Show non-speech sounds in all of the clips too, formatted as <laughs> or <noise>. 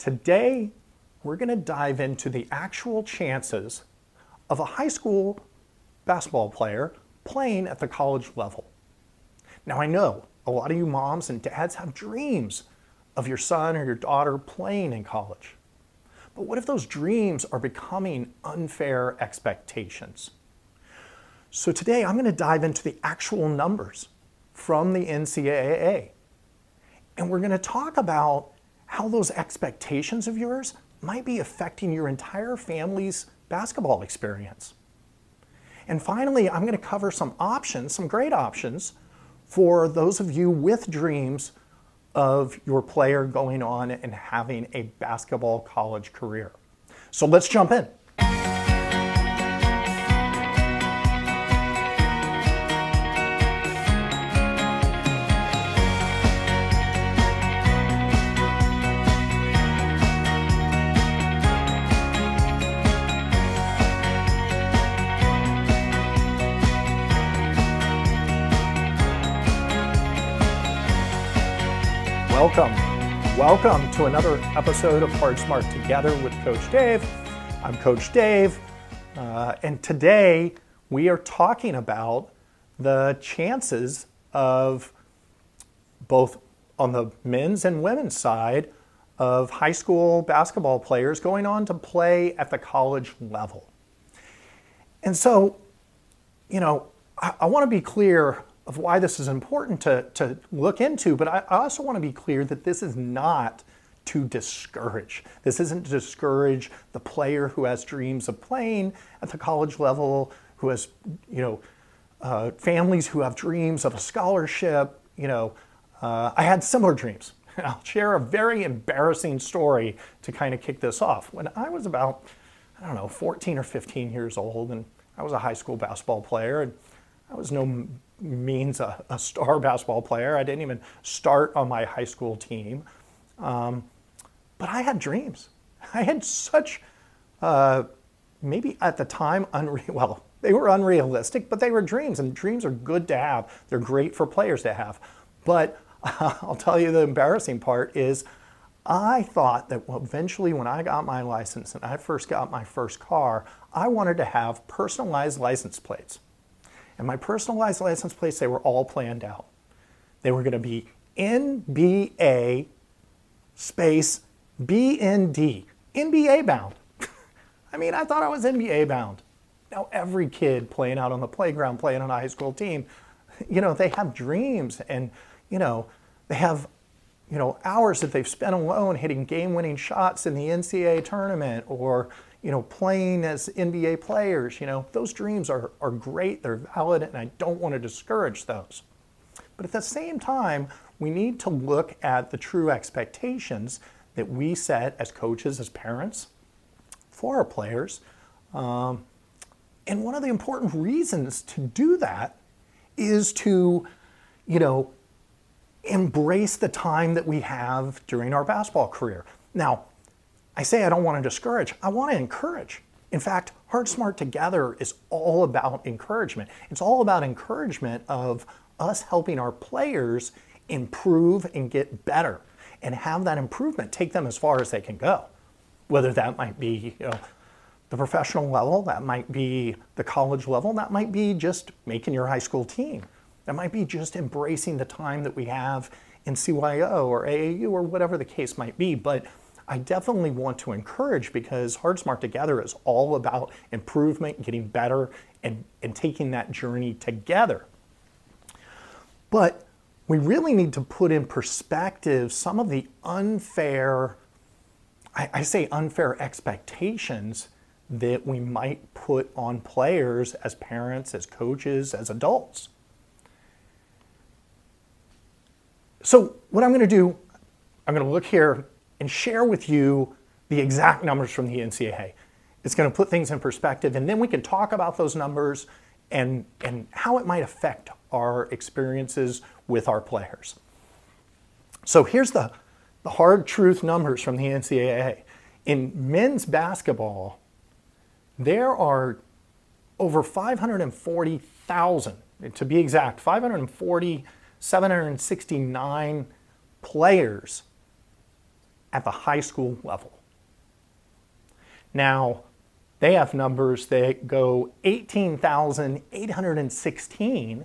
Today, we're going to dive into the actual chances of a high school basketball player playing at the college level. Now, I know a lot of you moms and dads have dreams of your son or your daughter playing in college. But what if those dreams are becoming unfair expectations? So today I'm going to dive into the actual numbers from the NCAA. And we're going to talk about how those expectations of yours might be affecting your entire family's basketball experience. And finally, I'm going to cover some options, some great options for those of you with dreams of your player going on and having a basketball college career. So let's jump in. Welcome to another episode of Hard Smart Together with Coach Dave. I'm Coach Dave, uh, and today we are talking about the chances of both on the men's and women's side of high school basketball players going on to play at the college level. And so, you know, I, I want to be clear of why this is important to, to look into, but I, also want to be clear that this is not to discourage. This isn't to discourage the player who has dreams of playing at the college level, who has, you know, uh, families who have dreams of a scholarship. You know, uh, I had similar dreams. <laughs> I'll share a very embarrassing story to kind of kick this off. When I was about, I don't know, 14 or 15 years old, and I was a high school basketball player, and I was no means a, a, star basketball player. I didn't even start on my high school team. Um, but I had dreams. I had such, uh, maybe at the time, unreal. <laughs> Well, they were unrealistic, but they were dreams, and dreams are good to have. They're great for players to have. But uh, <laughs> I'll tell you the embarrassing part is I thought that eventually, when I got my license and I first got my first car, I wanted to have personalized license plates. And my personalized license plates, they were all planned out. They were going to be NBA space BND, NBA bound. <laughs> I mean, I thought I was NBA bound. Now, every kid playing out on the playground, playing on a high school team, <laughs> you know, they have dreams and, you know, they have, you know, hours that they've spent alone hitting game winning shots in the NCAA tournament or, you know, playing as NBA players, you know, those dreams are, are great, they're valid, and I don't want to discourage those. But at the same time, we need to look at the true expectations that we set as coaches, as parents, for our players. Um, and one of the important reasons to do that is to, you know, embrace the time that we have during our basketball career. Now, I say I don't want to discourage, I want to encourage. In fact, Hard Smart Together is all about encouragement. It's all about encouragement of us helping our players improve and get better and have that improvement take them as far as they can go. Whether that might be, you know, the professional level, that might be the college level, that might be just making your high school team. That might be just embracing the time that we have in CYO or AAU or whatever the case might be. But I definitely want to encourage because Hard Smart Together is all about improvement, getting better, and, and taking that journey together. But we really need to put in perspective some of the unfair, I, I say unfair expectations that we might put on players as parents, as coaches, as adults. So, what I'm going to do, I'm going to look here and share with you the exact numbers from the NCAA. It's going to put things in perspective, and then we can talk about those numbers and, and how it might affect our experiences with our players. So here's the, the hard truth numbers from the NCAA. In men's basketball, there are over 540,000, to be exact, 540, 769 players at the high school level. Now, they have numbers that go 18,816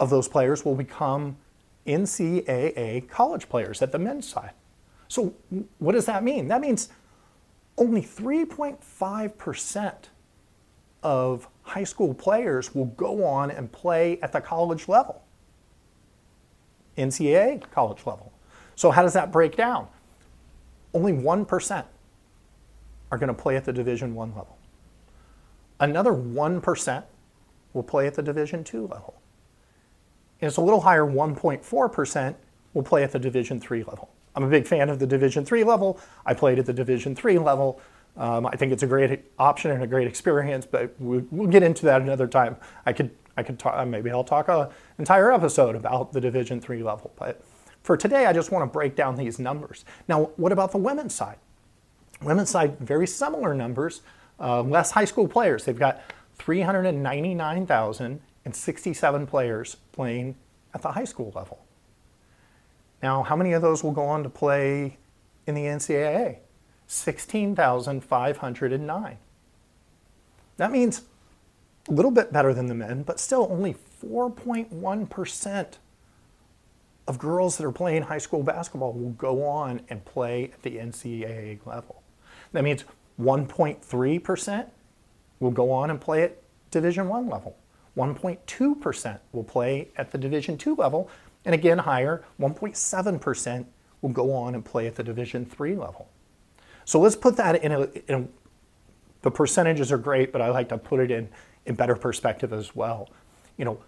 of those players will become NCAA college players at the men's side. So, what does that mean? That means only 3.5% of high school players will go on and play at the college level, NCAA college level. So, how does that break down? Only 1% are going to play at the Division 1 level. Another 1% will play at the Division 2 level. And it's a little higher, 1.4% will play at the Division 3 level. I'm a big fan of the Division 3 level. I played at the Division 3 level. Um, I think it's a great option and a great experience, but we'll, we'll get into that another time. I could, I could talk, maybe I'll talk an entire episode about the Division 3 level. But for today, I just want to break down these numbers. Now, what about the women's side? Women's side, very similar numbers, uh, less high school players. They've got 399,067 players playing at the high school level. Now, how many of those will go on to play in the NCAA? 16,509. That means a little bit better than the men, but still only 4.1% of girls that are playing high school basketball will go on and play at the NCAA level. That means 1.3% will go on and play at Division 1 level. 1.2% will play at the Division 2 level, and again, higher, 1.7% will go on and play at the Division three level. So let's put that in a, in a, the percentages are great, but I like to put it in, in better perspective as well. You know,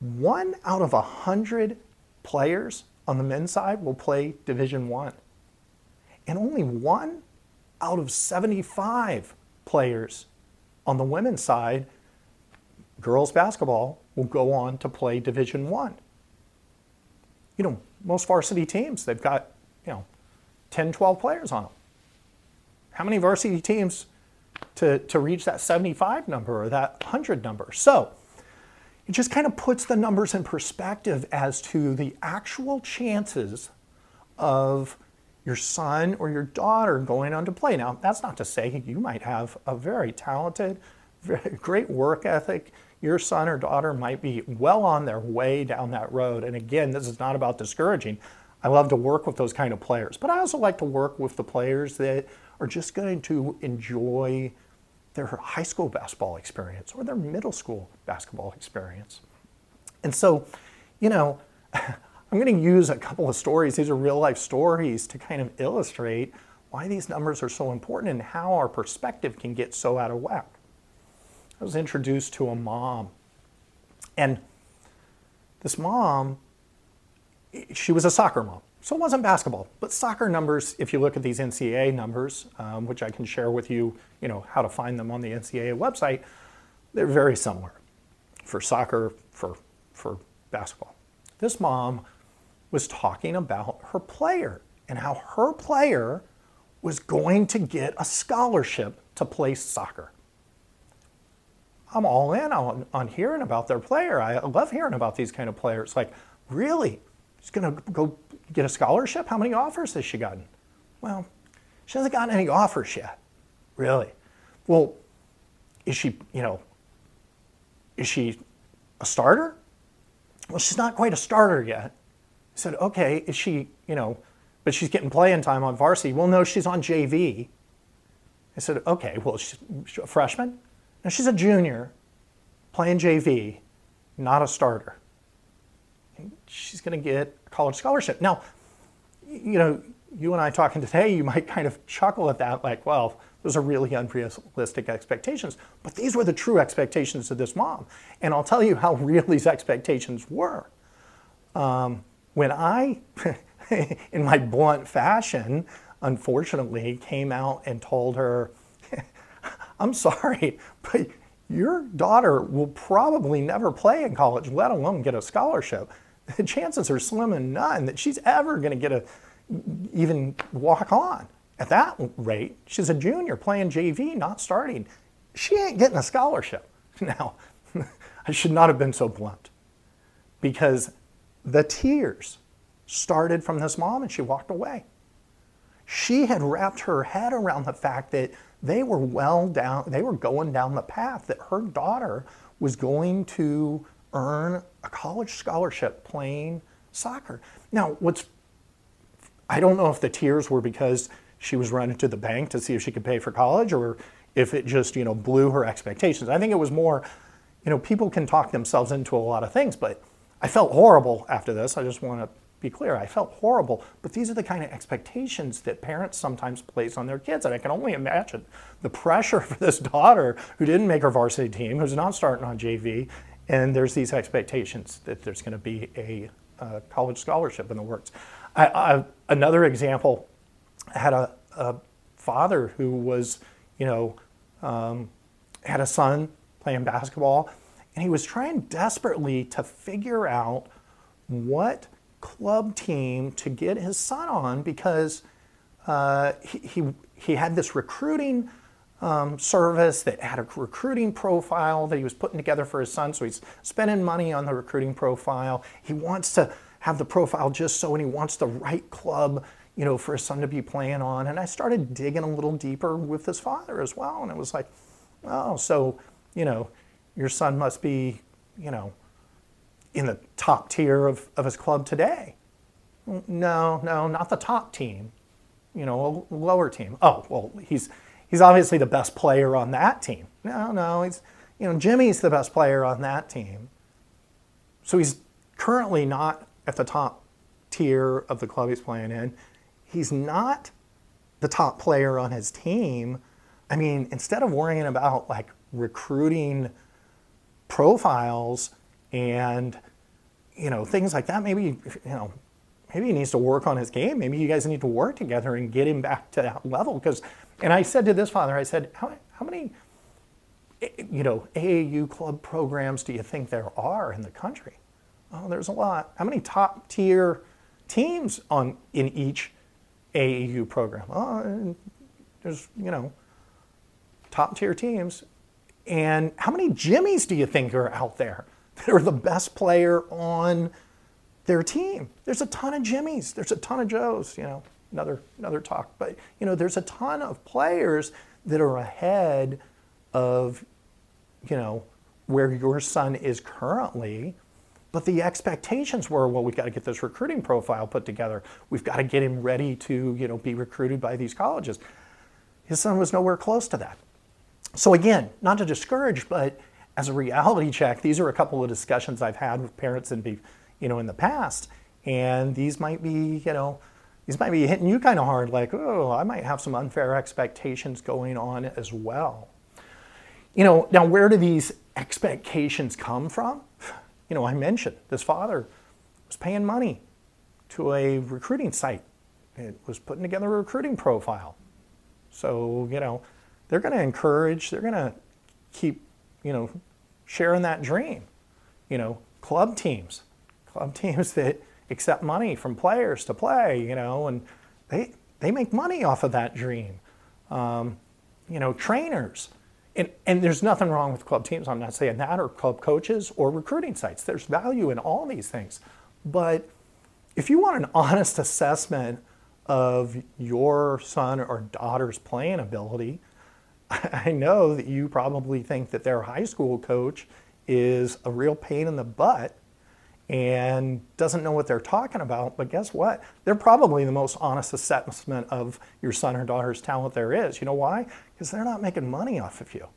one out of a hundred players on the men's side will play Division one. And only one out of 75 players on the women's side, girls basketball, will go on to play Division one you know, most varsity teams, they've got, you know, 10, 12 players on them. How many varsity teams to, to reach that 75 number or that 100 number? So it just kind of puts the numbers in perspective as to the actual chances of your son or your daughter going on to play. Now, that's not to say you might have a very talented, very <laughs> great work ethic your son or daughter might be well on their way down that road. And again, this is not about discouraging. I love to work with those kind of players, but I also like to work with the players that are just going to enjoy their high school basketball experience or their middle school basketball experience. And so, you know, <laughs> I'm going to use a couple of stories. These are real life stories to kind of illustrate why these numbers are so important and how our perspective can get so out of whack. I was introduced to a mom. And this mom, she was a soccer mom. So it wasn't basketball, but soccer numbers, if you look at these NCAA numbers, um, which I can share with you, you know, how to find them on the NCAA website, they're very similar for soccer, for, for basketball. This mom was talking about her player and how her player was going to get a scholarship to play soccer. I'm all in on, on hearing about their player. I love hearing about these kind of players. Like, really? She's going to go get a scholarship? How many offers has she gotten? Well, she hasn't gotten any offers yet. Really? Well, is she, you know, is she a starter? Well, she's not quite a starter yet. I said, okay, is she, you know, but she's getting playing time on varsity. Well, no, she's on JV. I said, okay, well, she's a freshman. Now she's a junior playing JV, not a starter. She's going to get a college scholarship. Now, you know, you and I talking today, you might kind of chuckle at that, like, well, those are really unrealistic expectations. But these were the true expectations of this mom. And I'll tell you how <laughs> real these expectations were. Um, when I, <laughs> in my blunt fashion, unfortunately, came out and told her, <laughs> I'm sorry, but your daughter will probably never play in college, let alone get a scholarship. The <laughs> chances are slim and none that she's ever going to get a even walk on. At that rate, she's a junior playing JV, not starting. She ain't getting a scholarship. <laughs> Now, <laughs> I should not have been so blunt because the tears started from this mom and she walked away. she had wrapped her head around the fact that they were well down, they were going down the path that her daughter was going to earn a college scholarship playing soccer. Now, what's I don't know if the tears were because she was running to the bank to see if she could pay for college or if it just, you know, blew her expectations. I think it was more, you know, people can talk themselves into a lot of things, but I felt horrible after this. I just want to be clear. I felt horrible, but these are the kind of expectations that parents sometimes place on their kids. And I can only imagine the pressure <laughs> for this daughter who didn't make her varsity team, who's not starting on JV, and there's these expectations that there's going to be a, a college scholarship in the works. I, I, another example I had a, a, father who was, you know, um, had a son playing basketball, and he was trying desperately to figure out what club team to get his son on because uh, he, he, he, had this recruiting um, service that had a recruiting profile that he was putting together for his son. So he's spending money on the recruiting profile. He wants to have the profile just so, and he wants the right club, you know, for his son to be playing on. And I started digging a little deeper with his father as well. And it was like, oh, so, you know, your son must be, you know, in the top tier of, of his club today. No, no, not the top team. You know, a lower team. Oh, well, he's he's obviously the best player on that team. No, no, he's you know, Jimmy's the best player on that team. So he's currently not at the top tier of the club he's playing in. He's not the top player on his team. I mean, instead of worrying about like recruiting profiles and you know things like that. Maybe you know maybe he needs to work on his game. Maybe you guys need to work together and get him back to that level. Because and I said to this father, I said, how, how many eh, you know AAU club programs do you think there are in the country? Oh, there's a lot. How many top tier teams on in each AAU program? Oh, there's you know top tier teams. And how many Jimmies do you think are out there? that are the best player on their team. There's a ton of Jimmies. There's a ton of Joes. You know, another another talk. But you know, there's a ton of players that are ahead of, you know, where your son is currently. But the expectations were, well, we've got to get this recruiting profile put together. We've got to get him ready to, you know, be recruited by these colleges. His son was nowhere close to that. So again, not to discourage, but as a reality check, these are a couple of discussions I've had with parents and, be you know, in the past, and these might be, you know, these might be hitting you kind of hard, like, oh, I might have some unfair expectations going on as well. You know, now where do these expectations come from? You know, I mentioned this father was paying money to a recruiting site. It was putting together a recruiting profile. So, you know, they're going to encourage, they're going to keep you know, sharing that dream. You know, club teams, club <laughs> teams that accept money from players to play, you know, and they, they make money off of that dream. Um, you know, trainers. And, and there's nothing wrong with club teams. I'm not saying that, or club coaches, or recruiting sites. There's value in all these things. But if you want an <laughs> honest assessment of your son or daughter's playing ability, <laughs> I know that you probably think that their high school coach is a real pain in the butt and doesn't know what they're talking about. But guess what? They're probably the most honest assessment of your son or daughter's talent there is. You know why? Because they're not making money off of you.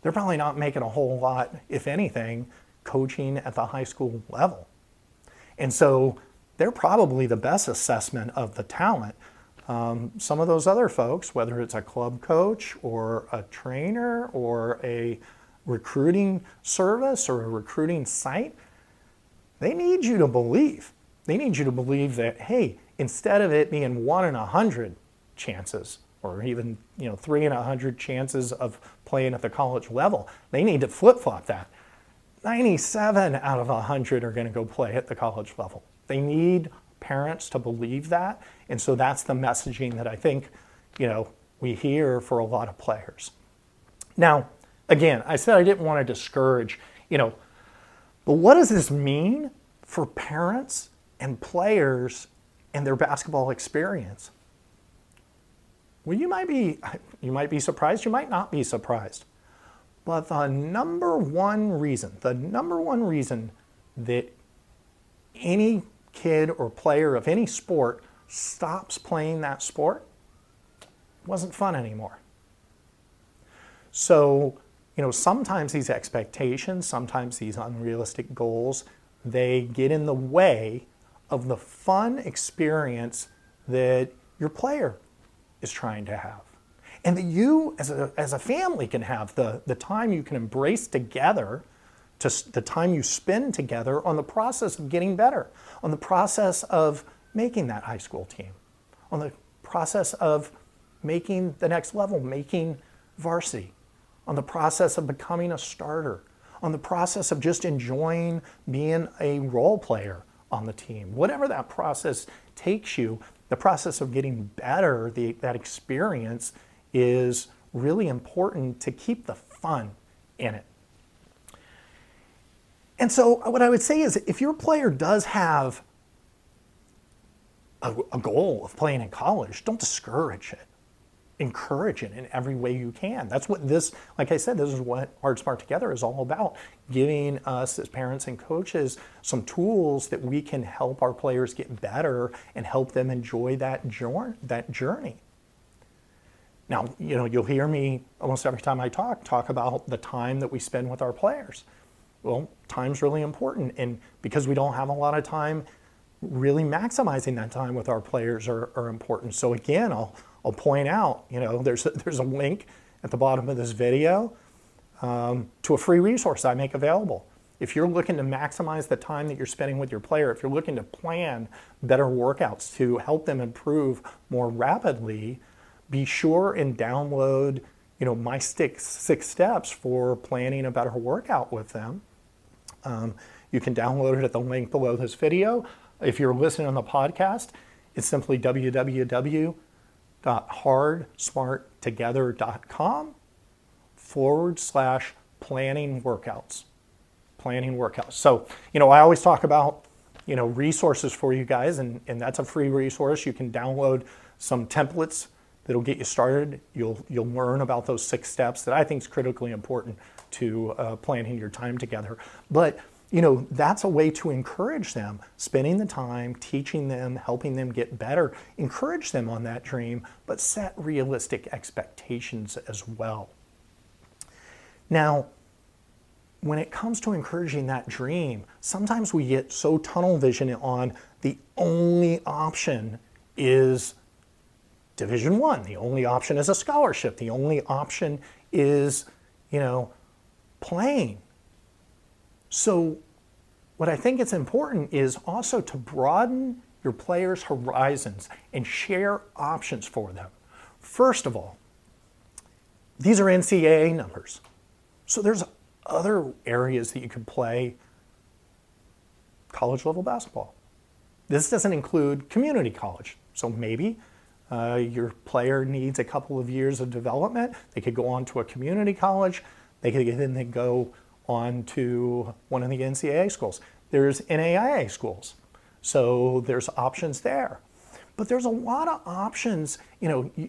They're probably not making a whole lot, if anything, coaching at the high school level. And so they're probably the best assessment of the talent. Um, some of those other folks, whether it's a club coach or a trainer or a recruiting service or a recruiting site, they need you to believe. They need you to believe that, hey, instead of it being one in a hundred chances, or even you know three in a hundred chances of playing at the college level, they need to flip flop that. 97 out of 100 are going to go play at the college level. They need parents to believe that. And so that's the messaging that I think, you know, we hear for a lot of players. Now, again, I said I didn't want to discourage, you know, but what does this mean for parents and players and their basketball experience? Well, you might be <laughs> you might be surprised, you might not be surprised. But the number one reason, the number one reason that any kid or player of any sport stops playing that sport wasn't fun anymore. So, you know, sometimes these expectations, sometimes these unrealistic goals, they get in the way of the fun experience that your player is trying to have. And that you, as a, as a family, can have the, the time you can embrace together, to the time you spend together on the process of getting better, on the process of making that high school team, on the process of making the next level, making varsity, on the process of becoming a starter, on the process of just enjoying being a role player on the team. Whatever that process takes you, the process of getting better, the, that experience is really important to keep the fun in it. And so, uh, what I would say is if your player does have a, a, goal of playing in college, don't discourage it. Encourage it in every way you can. That's what this, like I said, this is what Hard Smart Together is all about giving us as parents and coaches some tools that we can help our players get better and help them enjoy that, that journey. Now, you know, you'll hear me almost every time I talk talk about the time that we spend with our players. Well, time's really important, and because we don't have a lot of time, really maximizing that time with our players are, are important. So again, I'll I'll point out, you know, there's a, <laughs> there's a link at the bottom of this video um, to a free resource I make available. If you're looking to maximize the time that you're spending with your player, if you're looking to plan better workouts to help them improve more rapidly, be sure and download you know my six, six steps for planning a better workout with them. Um, you can download it at the link below this video. If you're listening on the podcast, it's simply www.hardsmarttogether.com forward slash planning workouts. Planning workouts. So, you know, I always talk about, you know, resources for you guys, and, and that's a free resource. You can download some templates that'll get you started. You'll, you'll learn about those six steps that I think is critically important to uh, planning your time together. But you know, that's a way to encourage them, spending the time, teaching them, helping them get better, encourage them on that dream, but set realistic expectations as well. Now, when it comes to encouraging that dream, sometimes we get so tunnel vision on the only option is Division One. The only option is a scholarship. The only option is, you know, playing. So, what I think is important is also to broaden your players' horizons and share options for them. First of all, these are NCAA numbers. So there's other areas that you could play college level basketball. This doesn't include community college. So maybe uh, your player needs a couple of years of development. They could go on to a community college. They could then go on to one of the NCAA schools. There's NAIA schools. So there's options there. But there's a lot of options. You know, you,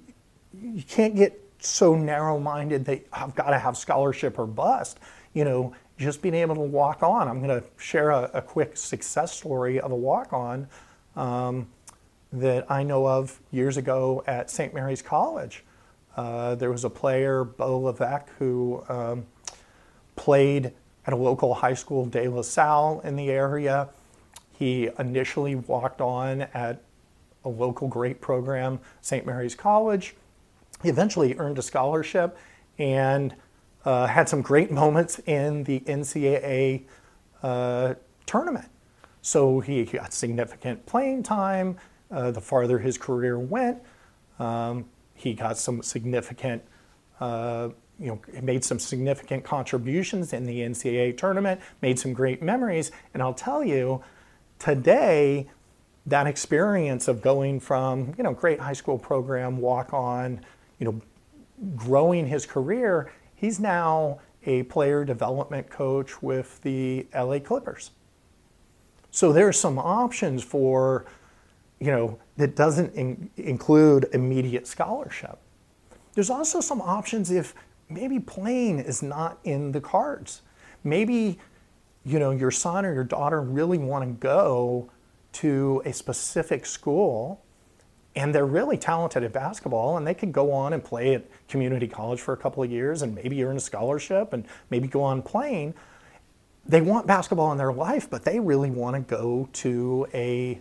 you can't get so narrow-minded that I've got to have scholarship or bust. You know, just being able to walk on. I'm going to share a, a quick success story of a walk-on um, that I know of years ago at St. Mary's College. Uh, there was a player, Beau Levesque, who um, played at a local high school, De La Salle, in the area. He initially walked on at a local great program, St. Mary's College. He eventually earned a scholarship and uh, had some great <laughs> moments in the NCAA uh, tournament. So he got significant playing time. Uh, the farther his career went, um, he got some significant, uh, you know, made some significant contributions in the NCAA tournament, made some great memories. And I'll tell you, today, that experience of going from, you know, great high school program, walk on, you know, growing his career, he's now a player development coach with the LA Clippers. So there's some options for, you know, that doesn't in- include immediate scholarship. there's also some options if maybe playing is not in the cards. Maybe you know your son or your daughter really want to go to a specific school and they're really talented at basketball and they could go on and play at community college for a couple of years and maybe earn a scholarship and maybe go on playing they want basketball in their life but they really want to go to a,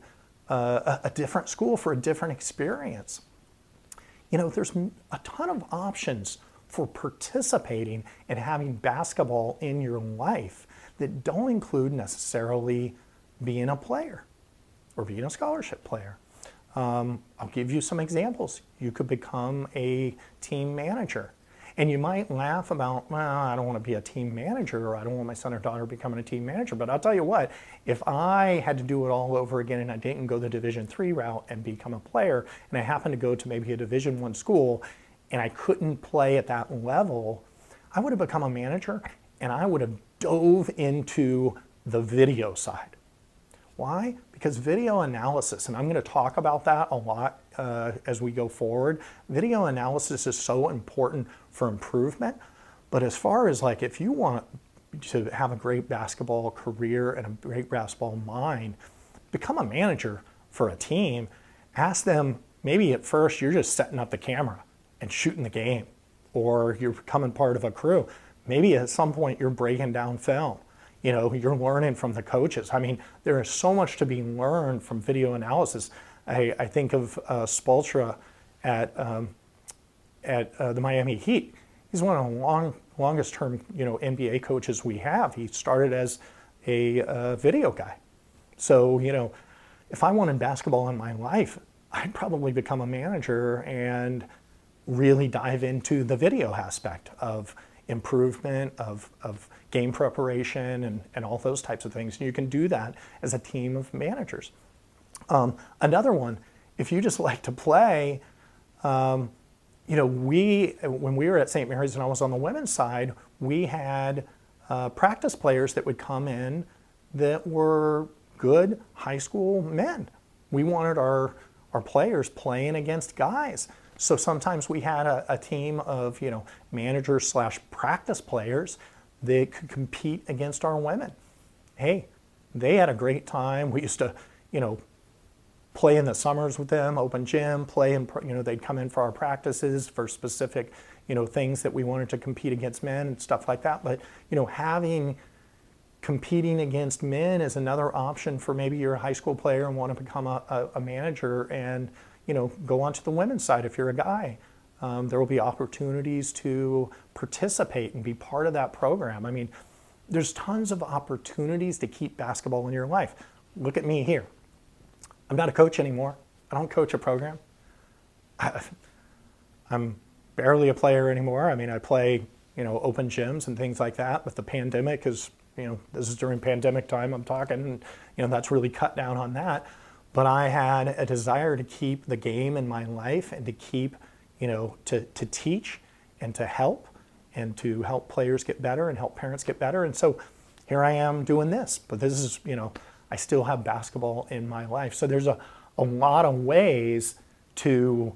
uh, a different school for a different experience you know there's a ton of options for participating and having basketball in your life that don't include necessarily being a player or being a scholarship player. Um, I'll give you some examples. You could become a team manager. And you might laugh about, well, I don't want to be a team manager or I don't want my son or daughter becoming a team manager. But I'll tell you what, if I had to do it all over again and I didn't go the Division three route and become a player, and I happened to go to maybe a Division one school and I couldn't play at that level, I would have become a manager and I would have dove into the video side. Why? Because video analysis, and I'm going to talk about that a lot uh, as we go forward, video analysis is so important for improvement. But as far as like if you want to have a great basketball career and a great basketball mind, become a manager for a team. Ask them, maybe at first you're just setting up the camera and shooting the game, or you're becoming part of a crew. Maybe at some point you're breaking down film. You know, you're learning from the coaches. I mean, there is so much to be learned from video analysis. I, I think of uh, at um, at uh, the Miami Heat. He's one of the long, longest term, you know, NBA coaches we have. He started as a uh, video guy. So, you know, if I wanted basketball in my life, I'd probably become a manager and really dive into the video aspect of improvement, of, of game preparation, and, and all those types of things. And you can do that as a team of managers. Um, another one, if you just <laughs> like to play, um, you know, we, when we were at St. Mary's and I was on the women's side, we had uh, practice players that would come in that were good high school men. We wanted our, our players playing against guys. So sometimes we had a, a team of you know managers slash practice players that could compete against our women. Hey, they had a great time. We used to, you know, play in the summers with them, open gym, play and you know they'd come in for our practices for specific you know things that we wanted to compete against men and stuff like that. But you know having competing against men is another option for maybe you're a high school player and want to become a, a, a manager and you know, go onto the women's side if you're a guy. Um, there will be opportunities to participate and be part of that program. I mean, there's tons of opportunities to keep basketball in your life. Look at me here. I'm not a coach anymore. I don't coach a program. I, <laughs> I'm barely a player anymore. I mean, I play, you know, open gyms and things like that. But the pandemic is, you know, this is during pandemic time. I'm talking, and, you know, that's really cut down on that but I had a desire to keep the game in my life and to keep, you know, to, to teach and to help and to help players get better and help parents get better. And so here I am doing this, but this is, you know, I still have basketball in my life. So there's a, a lot of ways to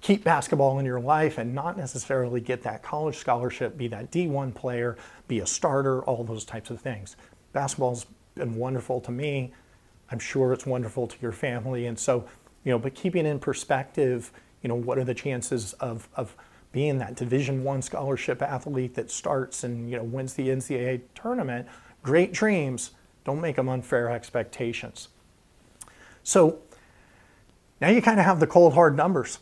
keep basketball in your life and not necessarily get that college scholarship, be that D1 player, be a starter, all those types of things. Basketball's been wonderful to me. I'm sure it's wonderful to your family. And so, you know, but keeping in perspective, you know, what are the chances of, of being that Division One scholarship athlete that starts and you know wins the NCAA tournament? Great dreams. Don't make them unfair expectations. So now you kind of have the cold hard numbers,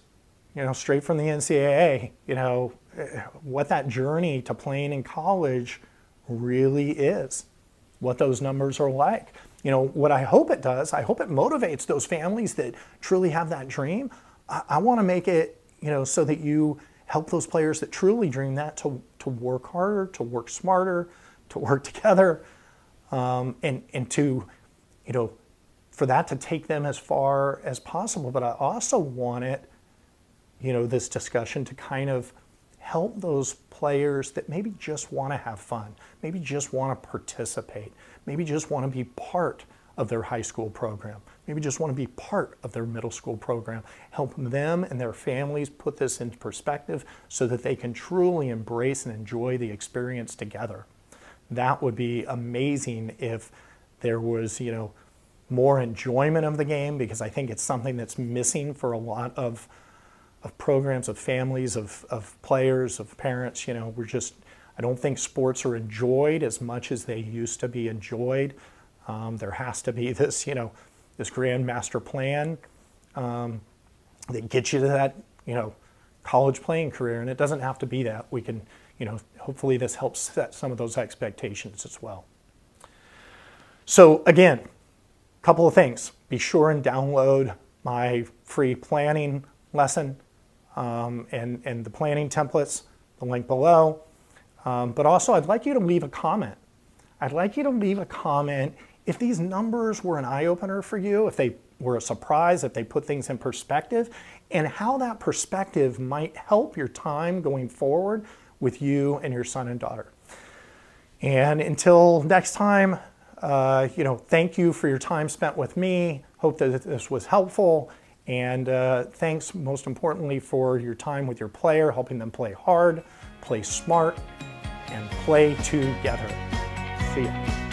you know, straight from the NCAA. You know eh, what that journey to playing in college really is, what those numbers are like you know, what I hope it does, I hope it motivates those families that truly have that dream. I, I want to make it, you know, so that you help those players that truly dream that to, to work harder, to work smarter, to <laughs> work together, um, and, and to, you know, for that to take them as far as possible. But I also want it, you know, this discussion to kind of help those players that maybe just want to have fun, maybe just want to participate, maybe just want to be part of their high school program. Maybe just want to be part of their middle school program. Help them and their families put this into perspective so that they can truly embrace and enjoy the experience together. That would be amazing if there was, you know, more enjoyment of the game because I think it's something that's missing for a lot of of programs, of families, of, of players, of parents. You know, we're just, I don't think sports are enjoyed as much as they used to be enjoyed. Um, there has to be <laughs> this, you know, this grand master plan um, that gets you to that, you know, college playing career. And it doesn't have to be that. We can, you know, hopefully this helps set some of those expectations as well. So again, a couple of things. Be sure and download my free planning lesson um, and, and the planning templates, the link below. Um, but also, I'd like you to leave a comment. I'd like you to leave a comment if these numbers were an eye opener for you, if they were a surprise, if they put things in perspective, and how that perspective might help your time going forward with you and your son and daughter. And until next time, uh, you know, thank you for your time spent with me. Hope that this was helpful. And uh, thanks, most importantly, for your time with your player, helping them play hard, play smart, and play together. See ya.